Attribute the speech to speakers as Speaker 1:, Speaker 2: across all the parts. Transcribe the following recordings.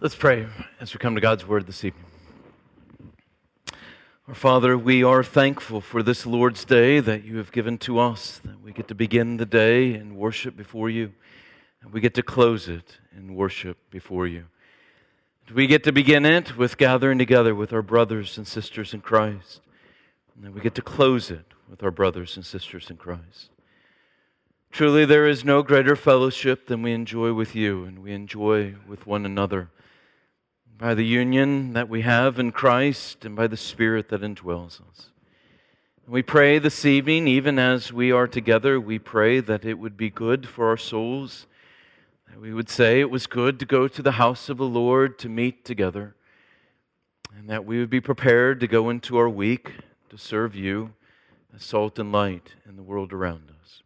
Speaker 1: Let's pray as we come to God's Word this evening. Our Father, we are thankful for this Lord's Day that you have given to us, that we get to begin the day in worship before you, and we get to close it in worship before you. We get to begin it with gathering together with our brothers and sisters in Christ, and then we get to close it with our brothers and sisters in Christ. Truly, there is no greater fellowship than we enjoy with you and we enjoy with one another by the union that we have in Christ and by the Spirit that indwells us. We pray this evening, even as we are together, we pray that it would be good for our souls. That we would say it was good to go to the house of the Lord to meet together. And that we would be prepared to go into our week to serve you as salt and light in the world around us.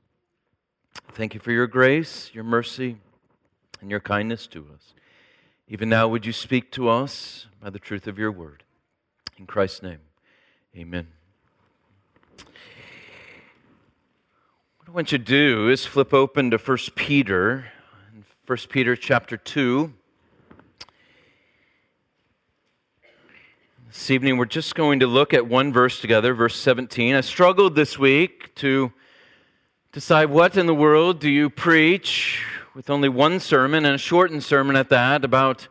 Speaker 1: Thank you for your grace, your mercy, and your kindness to us. Even now, would you speak to us by the truth of your word? In Christ's name, amen. What I want you to do is flip open to 1 Peter, 1 Peter chapter 2. This evening, we're just going to look at one verse together, verse 17. I struggled this week to decide what in the world do you preach with only one sermon and a shortened sermon at that about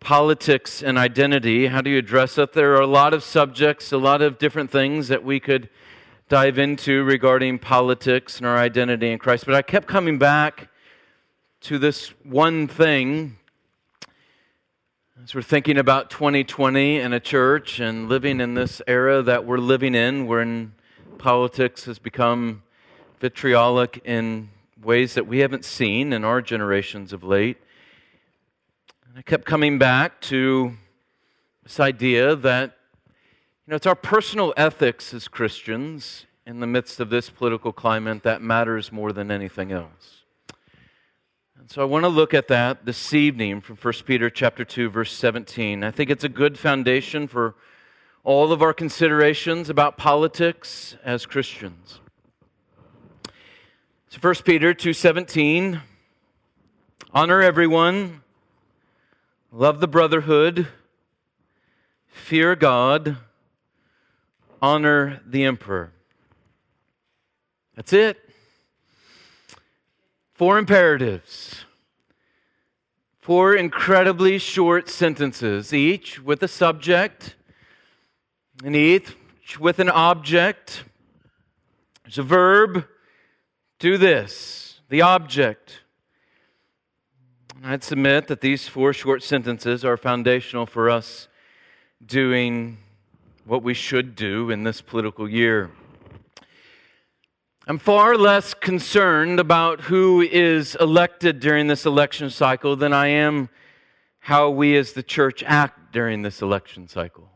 Speaker 1: politics and identity. How do you address it? There are a lot of subjects, a lot of different things that we could dive into regarding politics and our identity in Christ. But I kept coming back to this one thing as we're thinking about 2020 in a church and living in this era that we're living in, wherein politics has become vitriolic in ways that we haven't seen in our generations of late. And I kept coming back to this idea that you know, it's our personal ethics as Christians in the midst of this political climate that matters more than anything else. And so I want to look at that this evening from 1 Peter chapter 2 verse 17. I think it's a good foundation for all of our considerations about politics as Christians. So 1 Peter 2:17 Honor everyone, love the brotherhood, fear God, honor the emperor. That's it. Four imperatives. Four incredibly short sentences, each with a subject, and each with an object. There's a verb, do this, the object. I'd submit that these four short sentences are foundational for us doing what we should do in this political year. I'm far less concerned about who is elected during this election cycle than I am how we as the church act during this election cycle.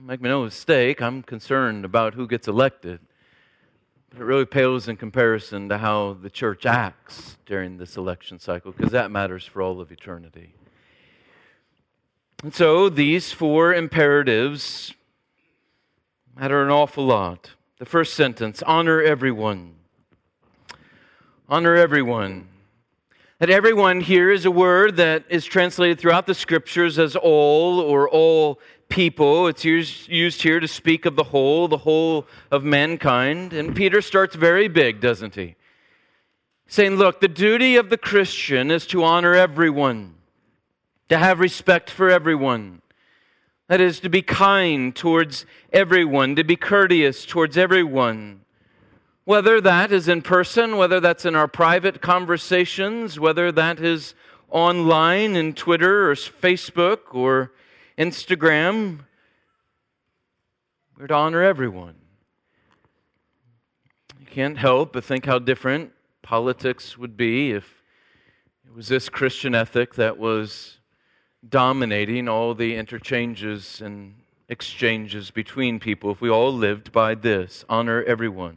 Speaker 1: make me no mistake, I'm concerned about who gets elected. But it really pales in comparison to how the church acts during this election cycle, because that matters for all of eternity. And so these four imperatives matter an awful lot. The first sentence honor everyone. Honor everyone. That everyone here is a word that is translated throughout the scriptures as all or all people. It's used, here to speak of the whole, the whole of mankind. And Peter starts very big, doesn't he? Saying, look, the duty of the Christian is to honor everyone, to have respect for everyone. That is, to be kind towards everyone, to be courteous towards everyone. Whether that is in person, whether that's in our private conversations, whether that is online in Twitter or Facebook or Instagram. We're to honor everyone. You can't help but think how different politics would be if it was this Christian ethic that was dominating all the interchanges and exchanges between people. If we all lived by this honor everyone.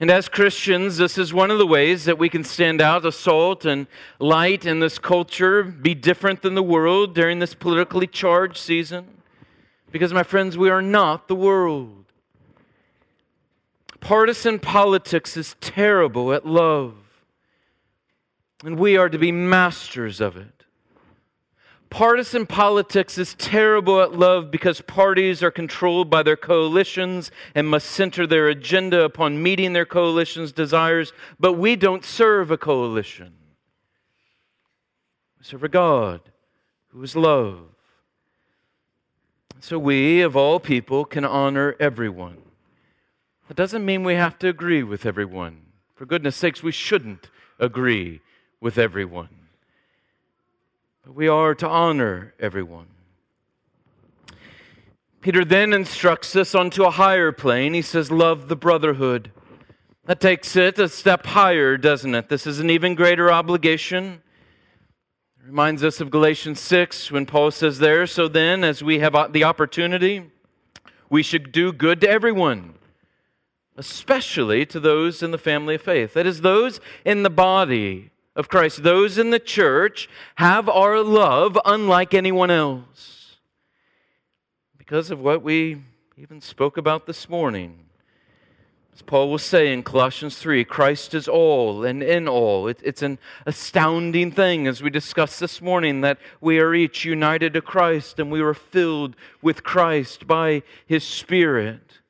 Speaker 1: And as Christians, this is one of the ways that we can stand out as salt and light in this culture, be different than the world during this politically charged season. Because, my friends, we are not the world. Partisan politics is terrible at love, and we are to be masters of it. Partisan politics is terrible at love because parties are controlled by their coalitions and must center their agenda upon meeting their coalition's desires, but we don't serve a coalition. We serve a God who is love. So we, of all people, can honor everyone. That doesn't mean we have to agree with everyone. For goodness sakes, we shouldn't agree with everyone. We are to honor everyone. Peter then instructs us onto a higher plane. He says, Love the brotherhood. That takes it a step higher, doesn't it? This is an even greater obligation. It reminds us of Galatians 6 when Paul says there, So then, as we have the opportunity, we should do good to everyone, especially to those in the family of faith. That is, those in the body of Christ, those in the church, have our love unlike anyone else. Because of what we even spoke about this morning. As Paul will say in Colossians 3, Christ is all and in all. It, it's an astounding thing, as we discussed this morning, that we are each united to Christ and we are filled with Christ by his Spirit.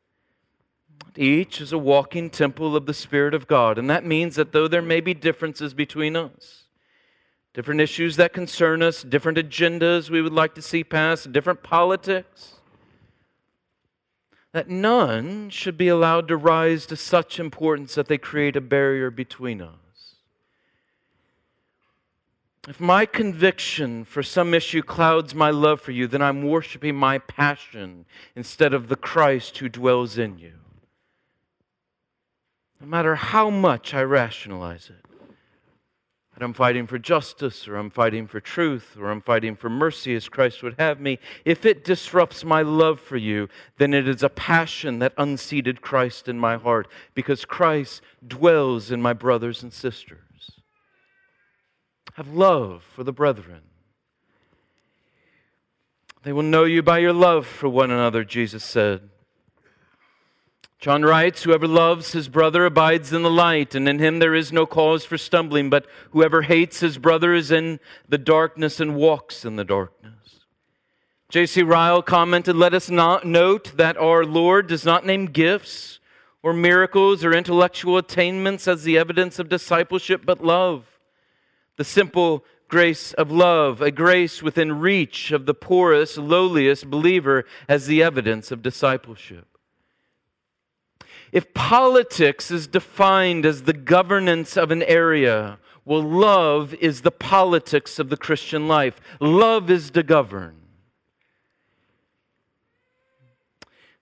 Speaker 1: Each is a walking temple of the Spirit of God. And that means that though there may be differences between us, different issues that concern us, different agendas we would like to see passed, different politics, that none should be allowed to rise to such importance that they create a barrier between us. If my conviction for some issue clouds my love for you, then I'm worshiping my passion instead of the Christ who dwells in you no matter how much I rationalize it. That I'm fighting for justice, or I'm fighting for truth, or I'm fighting for mercy as Christ would have me. If it disrupts my love for you, then it is a passion that unseated Christ in my heart, because Christ dwells in my brothers and sisters. Have love for the brethren. They will know you by your love for one another, Jesus said. John writes, Whoever loves his brother abides in the light, and in him there is no cause for stumbling, but whoever hates his brother is in the darkness and walks in the darkness. J.C. Ryle commented, Let us not note that our Lord does not name gifts or miracles or intellectual attainments as the evidence of discipleship, but love. The simple grace of love, a grace within reach of the poorest, lowliest believer as the evidence of discipleship. If politics is defined as the governance of an area, well, love is the politics of the Christian life. Love is to govern.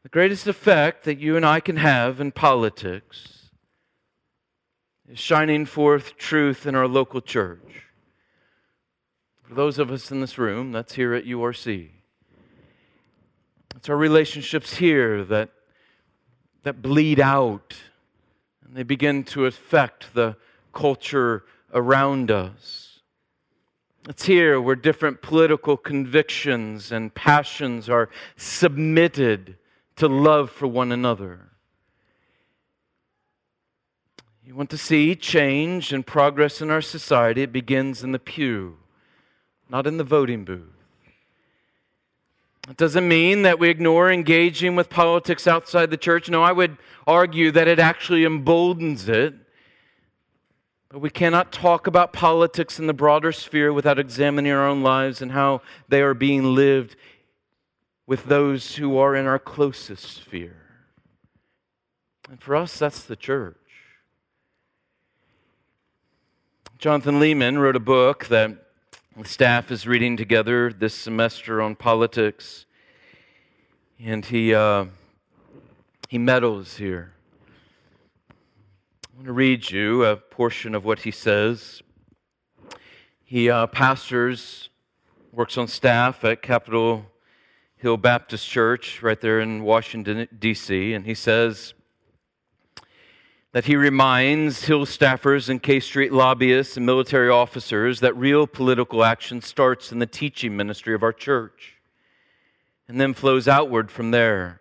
Speaker 1: The greatest effect that you and I can have in politics is shining forth truth in our local church. For those of us in this room, that's here at URC. It's our relationships here that that bleed out and they begin to affect the culture around us. It's here where different political convictions and passions are submitted to love for one another. You want to see change and progress in our society, it begins in the pew, not in the voting booth. It doesn't mean that we ignore engaging with politics outside the church. No, I would argue that it actually emboldens it. But we cannot talk about politics in the broader sphere without examining our own lives and how they are being lived with those who are in our closest sphere. And for us, that's the church. Jonathan Leeman wrote a book that the staff is reading together this semester on politics, and he, uh, he meddles here. I want to read you a portion of what he says. He uh, pastors, works on staff at Capitol Hill Baptist Church right there in Washington, D.C., and he says, that he reminds Hill staffers and K Street lobbyists and military officers that real political action starts in the teaching ministry of our church and then flows outward from there.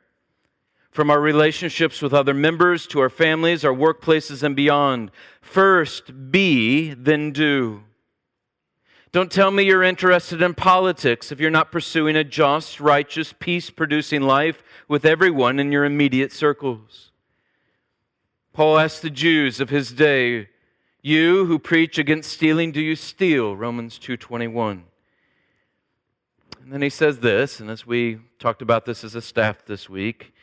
Speaker 1: From our relationships with other members to our families, our workplaces, and beyond. First be, then do. Don't tell me you're interested in politics if you're not pursuing a just, righteous, peace producing life with everyone in your immediate circles. Paul asked the Jews of his day, "You who preach against stealing, do you steal?" Romans 2:21. And then he says this, and as we talked about this as a staff this week,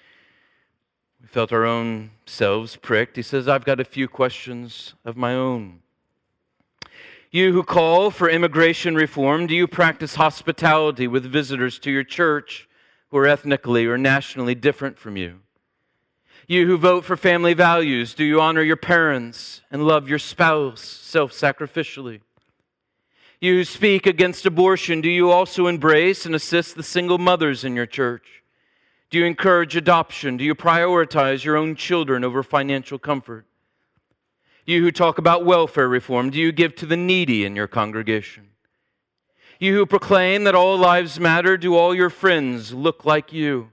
Speaker 1: we felt our own selves pricked. He says, I've got a few questions of my own. You who call for immigration reform, do you practice hospitality with visitors to your church who are ethnically or nationally different from you? You who vote for family values, do you honor your parents and love your spouse self sacrificially? You who speak against abortion, do you also embrace and assist the single mothers in your church? Do you encourage adoption? Do you prioritize your own children over financial comfort? You who talk about welfare reform, do you give to the needy in your congregation? You who proclaim that all lives matter, do all your friends look like you?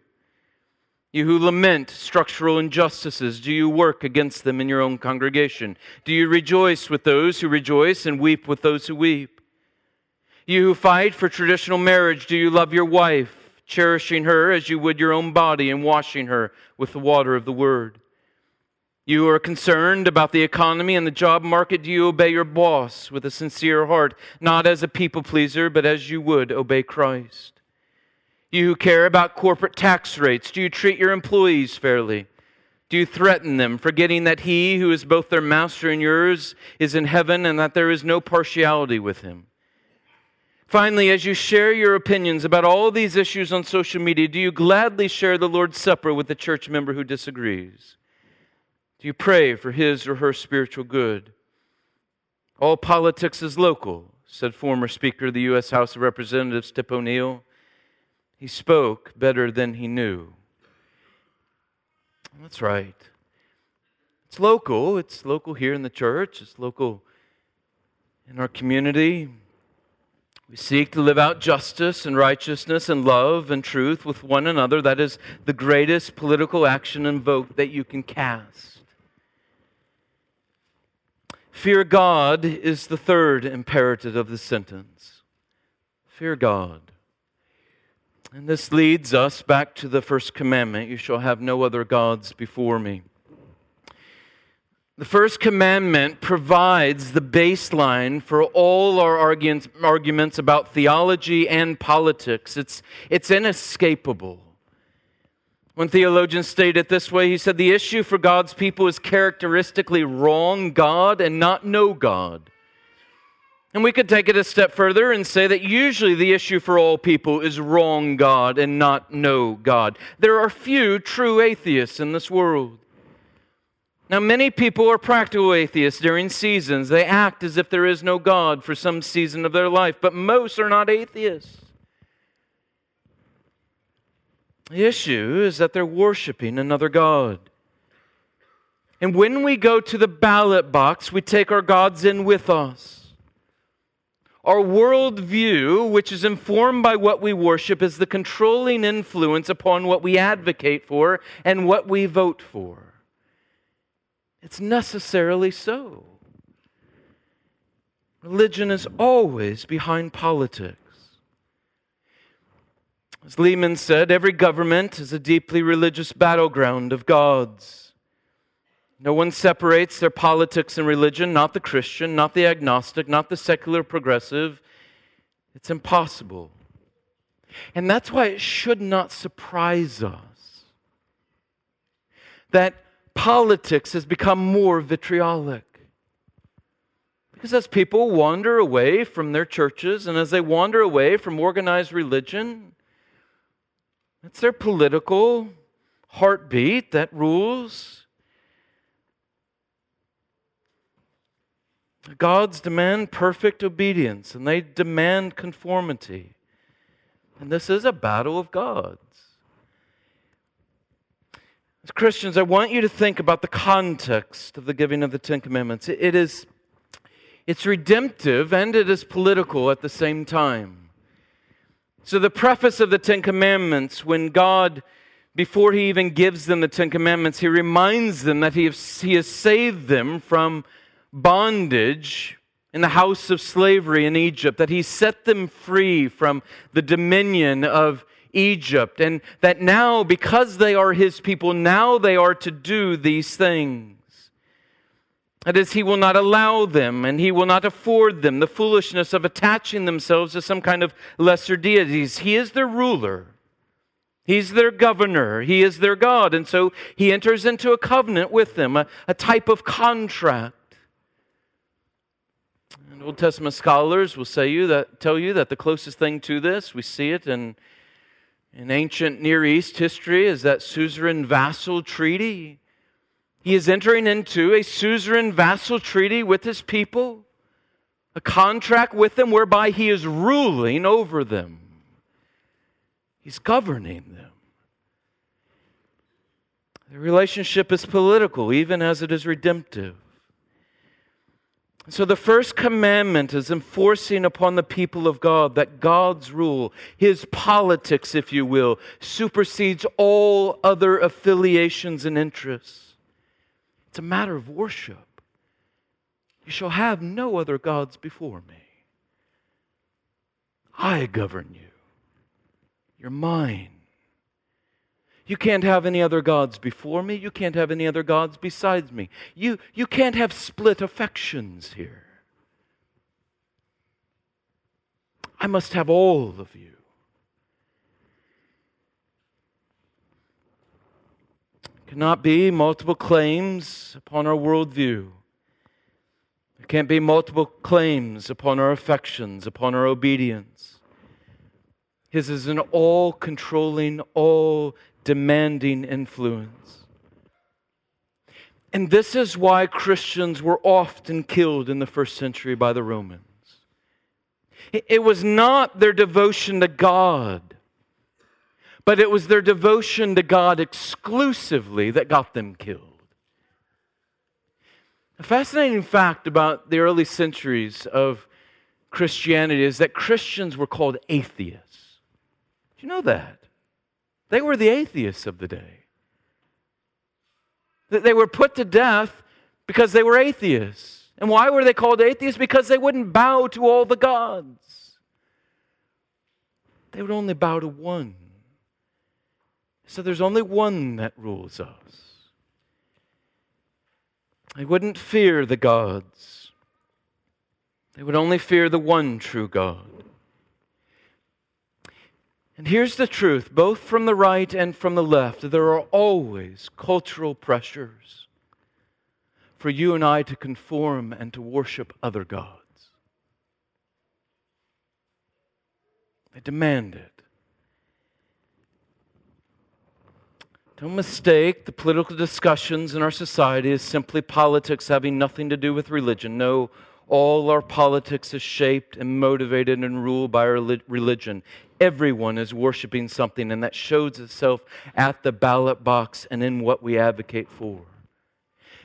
Speaker 1: You who lament structural injustices, do you work against them in your own congregation? Do you rejoice with those who rejoice and weep with those who weep? You who fight for traditional marriage, do you love your wife, cherishing her as you would your own body and washing her with the water of the word? You who are concerned about the economy and the job market. Do you obey your boss with a sincere heart, not as a people pleaser, but as you would obey Christ? You who care about corporate tax rates, do you treat your employees fairly? Do you threaten them, forgetting that he who is both their master and yours is in heaven and that there is no partiality with him? Finally, as you share your opinions about all these issues on social media, do you gladly share the Lord's Supper with the church member who disagrees? Do you pray for his or her spiritual good? All politics is local, said former Speaker of the U.S. House of Representatives Tip O'Neill. He spoke better than he knew. That's right. It's local. It's local here in the church, it's local in our community. We seek to live out justice and righteousness and love and truth with one another. That is the greatest political action and vote that you can cast. Fear God is the third imperative of the sentence. Fear God. And this leads us back to the first commandment you shall have no other gods before me. The first commandment provides the baseline for all our arguments about theology and politics. It's, it's inescapable. One theologian stated it this way he said, The issue for God's people is characteristically wrong God and not no God. And we could take it a step further and say that usually the issue for all people is wrong God and not no God. There are few true atheists in this world. Now, many people are practical atheists during seasons. They act as if there is no God for some season of their life, but most are not atheists. The issue is that they're worshiping another God. And when we go to the ballot box, we take our gods in with us. Our worldview, which is informed by what we worship, is the controlling influence upon what we advocate for and what we vote for. It's necessarily so. Religion is always behind politics. As Leeman said, every government is a deeply religious battleground of gods. No one separates their politics and religion, not the Christian, not the agnostic, not the secular progressive. It's impossible. And that's why it should not surprise us that politics has become more vitriolic. Because as people wander away from their churches and as they wander away from organized religion, it's their political heartbeat that rules. Gods demand perfect obedience and they demand conformity. And this is a battle of gods. As Christians, I want you to think about the context of the giving of the Ten Commandments. It is it's redemptive and it is political at the same time. So the preface of the Ten Commandments, when God before he even gives them the Ten Commandments, he reminds them that he has, he has saved them from bondage in the house of slavery in Egypt, that he set them free from the dominion of Egypt, and that now, because they are his people, now they are to do these things. That is, he will not allow them and he will not afford them the foolishness of attaching themselves to some kind of lesser deities. He is their ruler. He's their governor. He is their God. And so he enters into a covenant with them, a, a type of contract. And Old Testament scholars will say you that, tell you that the closest thing to this, we see it in, in ancient Near East history, is that suzerain vassal treaty. He is entering into a suzerain vassal treaty with his people, a contract with them whereby he is ruling over them. He's governing them. The relationship is political, even as it is redemptive. So, the first commandment is enforcing upon the people of God that God's rule, his politics, if you will, supersedes all other affiliations and interests. It's a matter of worship. You shall have no other gods before me. I govern you. You're mine. You can't have any other gods before me. You can't have any other gods besides me. You, you can't have split affections here. I must have all of you. cannot be multiple claims upon our worldview. There can't be multiple claims upon our affections, upon our obedience. His is an all controlling, all demanding influence. And this is why Christians were often killed in the first century by the Romans. It was not their devotion to God, but it was their devotion to God exclusively that got them killed. A fascinating fact about the early centuries of Christianity is that Christians were called atheists. Do you know that? They were the atheists of the day. They were put to death because they were atheists. And why were they called atheists? Because they wouldn't bow to all the gods. They would only bow to one. So there's only one that rules us. They wouldn't fear the gods, they would only fear the one true God. And here's the truth both from the right and from the left, there are always cultural pressures for you and I to conform and to worship other gods. They demand it. Don't mistake the political discussions in our society as simply politics having nothing to do with religion. No, all our politics is shaped and motivated and ruled by our religion. Everyone is worshiping something, and that shows itself at the ballot box and in what we advocate for.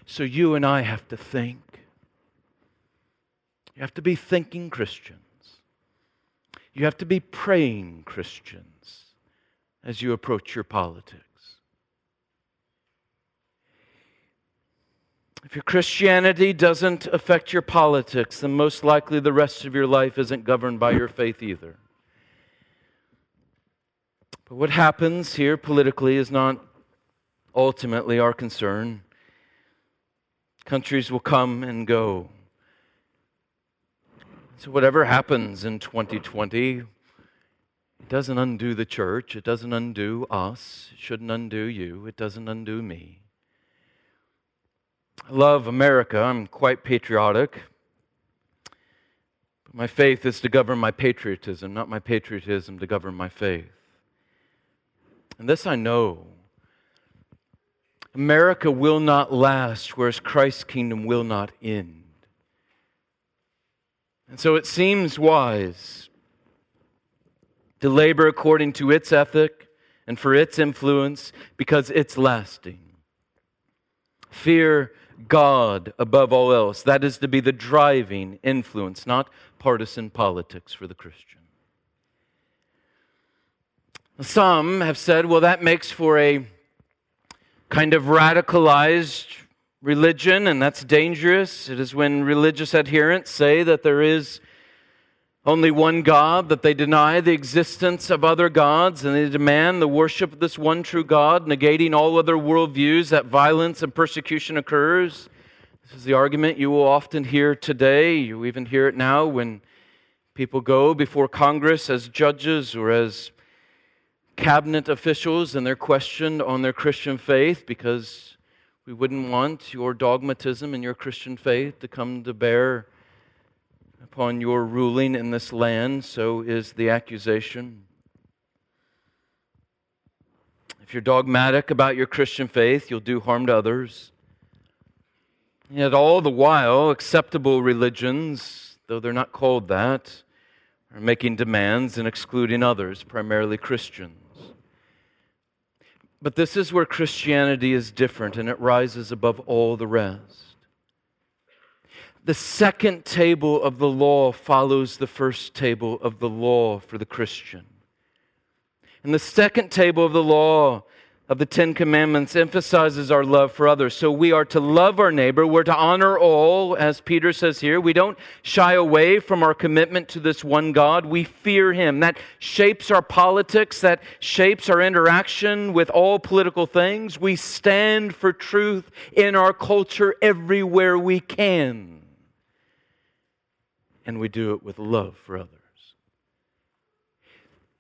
Speaker 1: So you and I have to think. You have to be thinking Christians. You have to be praying Christians as you approach your politics. If your Christianity doesn't affect your politics, then most likely the rest of your life isn't governed by your faith either. But what happens here politically is not ultimately our concern. Countries will come and go. So, whatever happens in 2020, it doesn't undo the church. It doesn't undo us. It shouldn't undo you. It doesn't undo me. I love America. I'm quite patriotic. But my faith is to govern my patriotism, not my patriotism to govern my faith. And this I know America will not last, whereas Christ's kingdom will not end. And so it seems wise to labor according to its ethic and for its influence because it's lasting. Fear God above all else. That is to be the driving influence, not partisan politics for the Christian. Some have said, well, that makes for a kind of radicalized religion, and that's dangerous. It is when religious adherents say that there is only one God, that they deny the existence of other gods, and they demand the worship of this one true God, negating all other worldviews, that violence and persecution occurs. This is the argument you will often hear today. You even hear it now when people go before Congress as judges or as cabinet officials and they're questioned on their Christian faith because we wouldn't want your dogmatism and your Christian faith to come to bear upon your ruling in this land, so is the accusation. If you're dogmatic about your Christian faith, you'll do harm to others. Yet, all the while, acceptable religions, though they're not called that, are making demands and excluding others, primarily Christians. But this is where Christianity is different and it rises above all the rest. The second table of the law follows the first table of the law for the Christian. And the second table of the law of the Ten Commandments emphasizes our love for others. So we are to love our neighbor. We're to honor all, as Peter says here. We don't shy away from our commitment to this one God. We fear him. That shapes our politics, that shapes our interaction with all political things. We stand for truth in our culture everywhere we can. And we do it with love for others.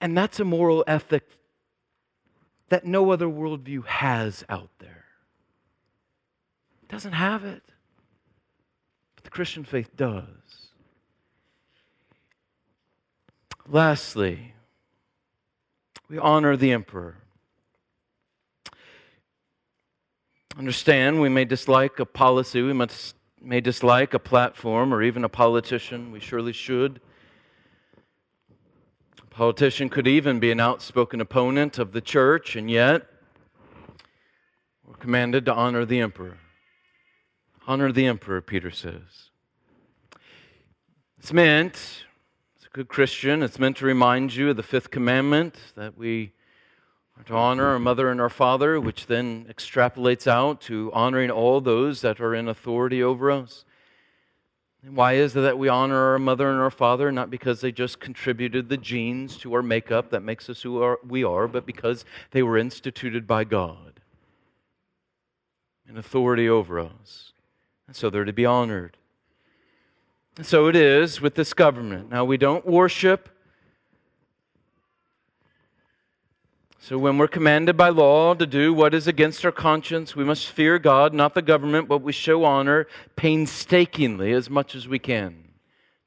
Speaker 1: And that's a moral ethic that no other worldview has out there. It doesn't have it. But the Christian faith does. Lastly, we honor the emperor. Understand, we may dislike a policy, we may dislike a platform or even a politician. We surely should politician could even be an outspoken opponent of the church, and yet we're commanded to honor the emperor. Honor the emperor, Peter says. It's meant, as a good Christian, it's meant to remind you of the fifth commandment that we are to honor our mother and our father, which then extrapolates out to honoring all those that are in authority over us. And why is it that we honor our mother and our father? Not because they just contributed the genes to our makeup that makes us who we are, but because they were instituted by God in authority over us. And so they're to be honored. And so it is with this government. Now, we don't worship So, when we're commanded by law to do what is against our conscience, we must fear God, not the government, but we show honor painstakingly as much as we can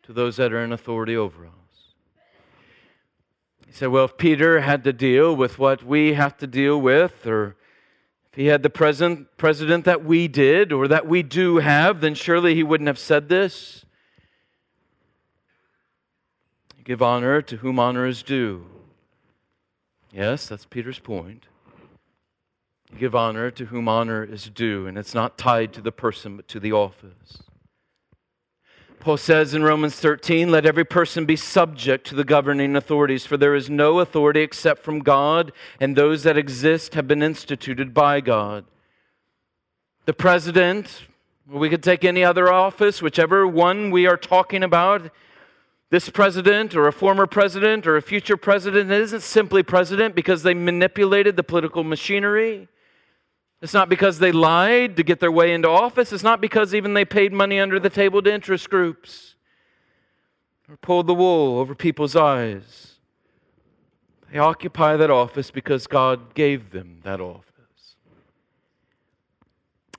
Speaker 1: to those that are in authority over us. He said, Well, if Peter had to deal with what we have to deal with, or if he had the present, president that we did or that we do have, then surely he wouldn't have said this. Give honor to whom honor is due. Yes, that's Peter's point. give honor to whom honor is due, and it's not tied to the person but to the office. Paul says in Romans 13, let every person be subject to the governing authorities, for there is no authority except from God, and those that exist have been instituted by God. The president, we could take any other office, whichever one we are talking about, this president or a former president or a future president isn't simply president because they manipulated the political machinery. It's not because they lied to get their way into office. It's not because even they paid money under the table to interest groups or pulled the wool over people's eyes. They occupy that office because God gave them that office.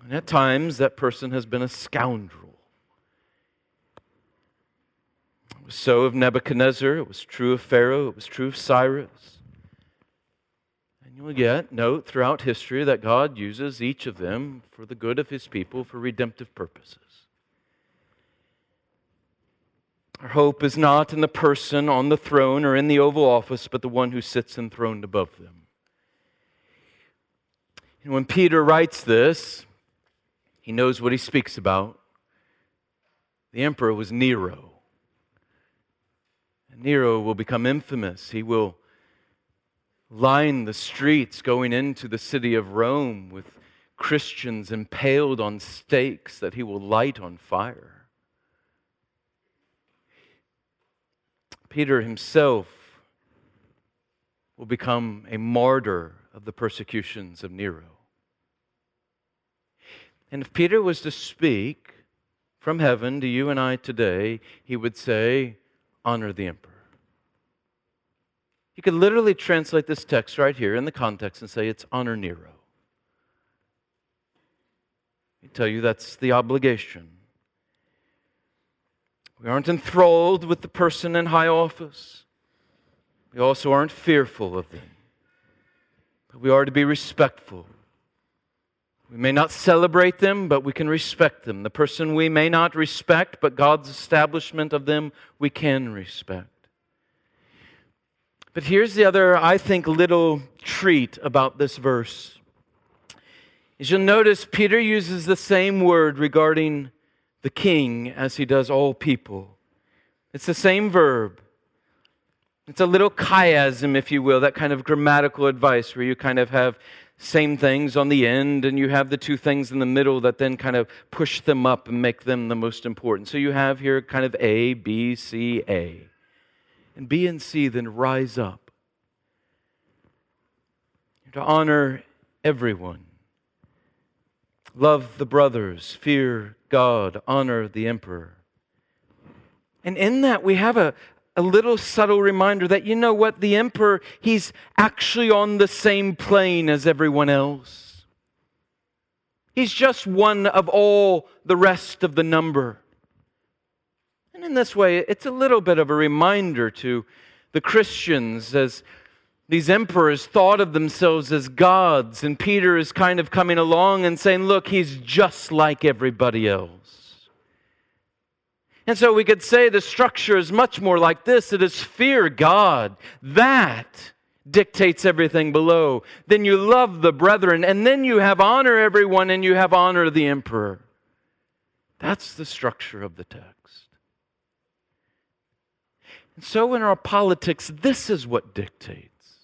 Speaker 1: And at times, that person has been a scoundrel was so of Nebuchadnezzar, it was true of Pharaoh, it was true of Cyrus. And you'll get note throughout history that God uses each of them for the good of his people for redemptive purposes. Our hope is not in the person on the throne or in the Oval Office, but the one who sits enthroned above them. And when Peter writes this, he knows what he speaks about. The emperor was Nero. Nero will become infamous. He will line the streets going into the city of Rome with Christians impaled on stakes that he will light on fire. Peter himself will become a martyr of the persecutions of Nero. And if Peter was to speak from heaven to you and I today, he would say, Honor the emperor. You could literally translate this text right here in the context and say, It's honor Nero. I tell you that's the obligation. We aren't enthralled with the person in high office. We also aren't fearful of them. But we are to be respectful we may not celebrate them, but we can respect them. The person we may not respect, but God's establishment of them, we can respect. But here's the other, I think, little treat about this verse. As you'll notice, Peter uses the same word regarding the king as he does all people. It's the same verb. It's a little chiasm, if you will, that kind of grammatical advice where you kind of have same things on the end, and you have the two things in the middle that then kind of push them up and make them the most important. So you have here kind of A, B, C, A. And B and C then rise up. To honor everyone. Love the brothers, fear God, honor the emperor. And in that, we have a, a little subtle reminder that you know what? The emperor, he's actually on the same plane as everyone else. He's just one of all the rest of the number. In this way, it's a little bit of a reminder to the Christians as these emperors thought of themselves as gods, and Peter is kind of coming along and saying, Look, he's just like everybody else. And so we could say the structure is much more like this it is fear God. That dictates everything below. Then you love the brethren, and then you have honor everyone, and you have honor the emperor. That's the structure of the text. And so in our politics, this is what dictates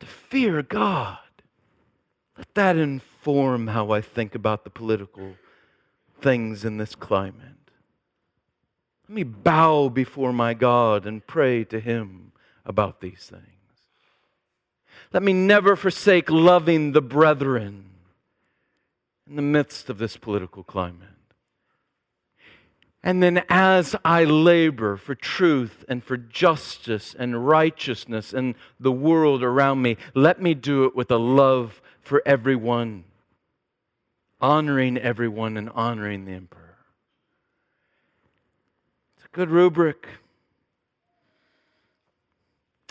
Speaker 1: to fear God. Let that inform how I think about the political things in this climate. Let me bow before my God and pray to Him about these things. Let me never forsake loving the brethren in the midst of this political climate. And then, as I labor for truth and for justice and righteousness and the world around me, let me do it with a love for everyone honoring everyone and honoring the emperor. It's a good rubric.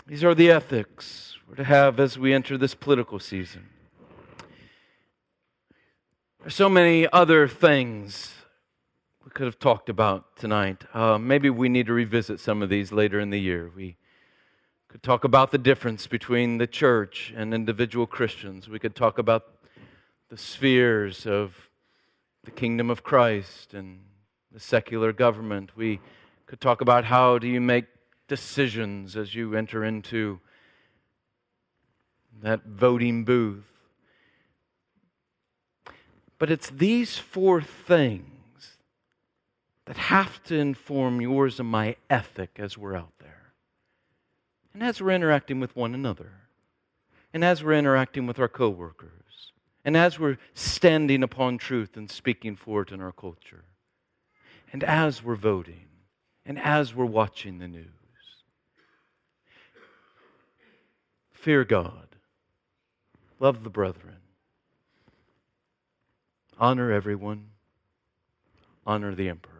Speaker 1: These are the ethics we're to have as we enter this political season. There's so many other things we could have talked about tonight. Uh, maybe we need to revisit some of these later in the year. We could talk about the difference between the church and individual Christians. We could talk about the spheres of the kingdom of Christ and the secular government. We could talk about how do you make decisions as you enter into that voting booth. But it's these four things that have to inform yours and my ethic as we're out there. And as we're interacting with one another. And as we're interacting with our coworkers. And as we're standing upon truth and speaking for it in our culture, and as we're voting, and as we're watching the news, fear God, love the brethren, honor everyone, honor the emperor.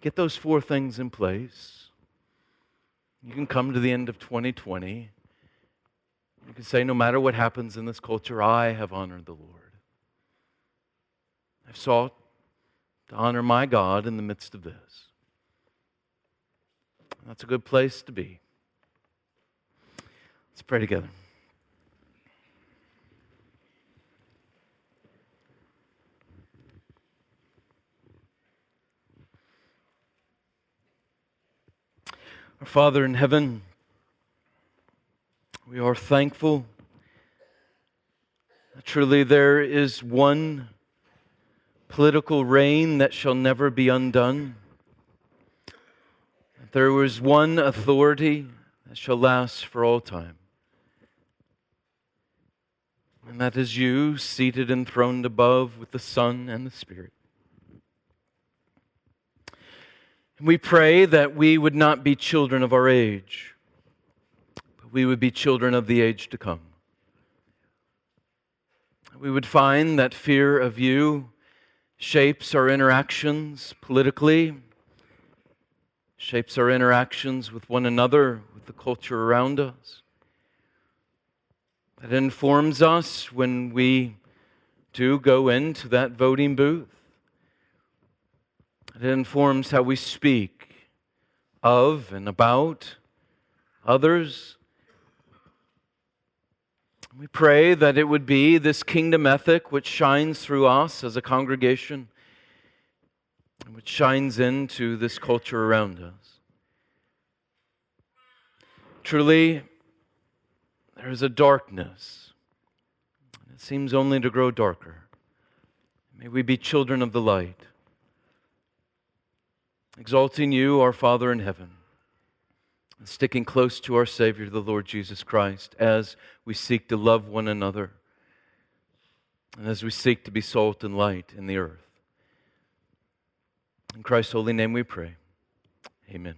Speaker 1: Get those four things in place. You can come to the end of 2020 you can say, no matter what happens in this culture, I have honored the Lord. I've sought to honor my God in the midst of this. That's a good place to be. Let's pray together. Our Father in heaven, we are thankful truly, there is one political reign that shall never be undone. There was one authority that shall last for all time. And that is you, seated enthroned above with the Son and the Spirit. We pray that we would not be children of our age, but we would be children of the age to come. We would find that fear of you shapes our interactions politically, shapes our interactions with one another, with the culture around us. That informs us when we do go into that voting booth. It informs how we speak of and about others. We pray that it would be this kingdom ethic which shines through us as a congregation, and which shines into this culture around us. Truly, there is a darkness. And it seems only to grow darker. May we be children of the light, exalting you, our Father in heaven, and sticking close to our Savior, the Lord Jesus Christ, as we seek to love one another and as we seek to be salt and light in the earth. In Christ's holy name we pray. Amen.